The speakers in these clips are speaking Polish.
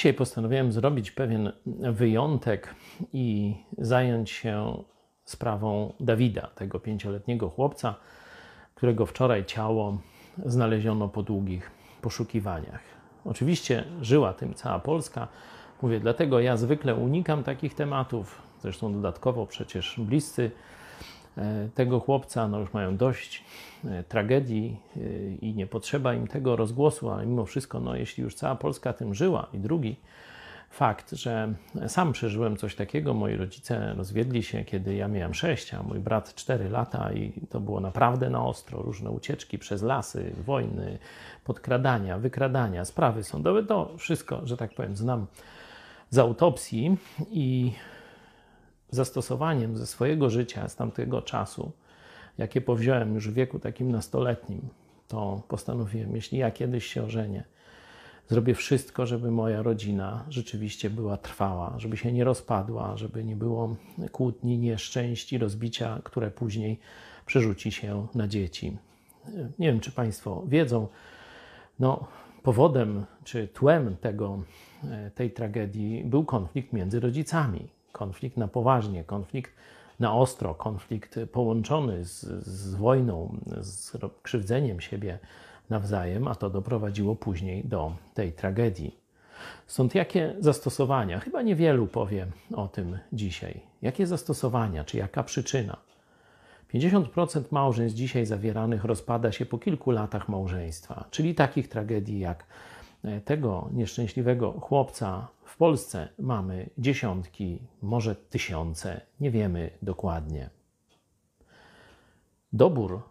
Dzisiaj postanowiłem zrobić pewien wyjątek i zająć się sprawą Dawida, tego pięcioletniego chłopca, którego wczoraj ciało znaleziono po długich poszukiwaniach. Oczywiście żyła tym cała Polska. Mówię, dlatego ja zwykle unikam takich tematów. Zresztą dodatkowo przecież bliscy tego chłopca no już mają dość e, tragedii e, i nie potrzeba im tego rozgłosu, ale mimo wszystko, no, jeśli już cała Polska tym żyła i drugi fakt, że sam przeżyłem coś takiego. Moi rodzice rozwiedli się, kiedy ja miałem 6, a mój brat 4 lata, i to było naprawdę na ostro. Różne ucieczki przez lasy, wojny, podkradania, wykradania, sprawy sądowe to wszystko, że tak powiem, znam z autopsji i zastosowaniem ze swojego życia, z tamtego czasu, jakie powziąłem już w wieku takim nastoletnim, to postanowiłem, jeśli ja kiedyś się ożenię, Zrobię wszystko, żeby moja rodzina rzeczywiście była trwała, żeby się nie rozpadła, żeby nie było kłótni, nieszczęść i rozbicia, które później przerzuci się na dzieci. Nie wiem, czy Państwo wiedzą, no, powodem czy tłem tego, tej tragedii był konflikt między rodzicami. Konflikt na poważnie, konflikt na ostro, konflikt połączony z, z wojną, z krzywdzeniem siebie nawzajem, a to doprowadziło później do tej tragedii. Stąd jakie zastosowania? Chyba niewielu powie o tym dzisiaj. Jakie zastosowania, czy jaka przyczyna? 50% małżeństw dzisiaj zawieranych rozpada się po kilku latach małżeństwa, czyli takich tragedii jak tego nieszczęśliwego chłopca w Polsce mamy dziesiątki, może tysiące, nie wiemy dokładnie. Dobór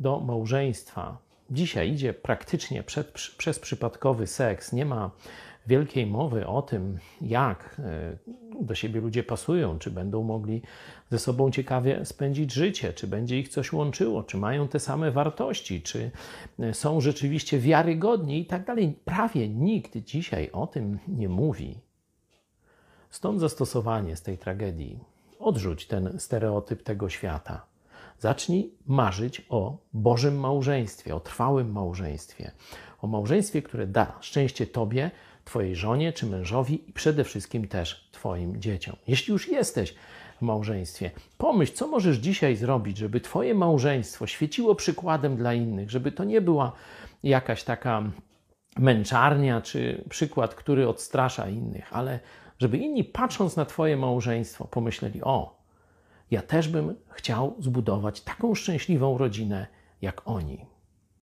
do małżeństwa dzisiaj idzie praktycznie przed, przez przypadkowy seks. Nie ma wielkiej mowy o tym, jak e, do siebie ludzie pasują, czy będą mogli ze sobą ciekawie spędzić życie, czy będzie ich coś łączyło, czy mają te same wartości, czy e, są rzeczywiście wiarygodni i tak dalej. Prawie nikt dzisiaj o tym nie mówi. Stąd zastosowanie z tej tragedii. Odrzuć ten stereotyp tego świata. Zacznij marzyć o Bożym małżeństwie, o trwałym małżeństwie, o małżeństwie, które da szczęście Tobie, Twojej żonie czy mężowi i przede wszystkim też Twoim dzieciom. Jeśli już jesteś w małżeństwie, pomyśl, co możesz dzisiaj zrobić, żeby Twoje małżeństwo świeciło przykładem dla innych, żeby to nie była jakaś taka męczarnia czy przykład, który odstrasza innych, ale żeby inni patrząc na Twoje małżeństwo pomyśleli: O, ja też bym chciał zbudować taką szczęśliwą rodzinę jak oni.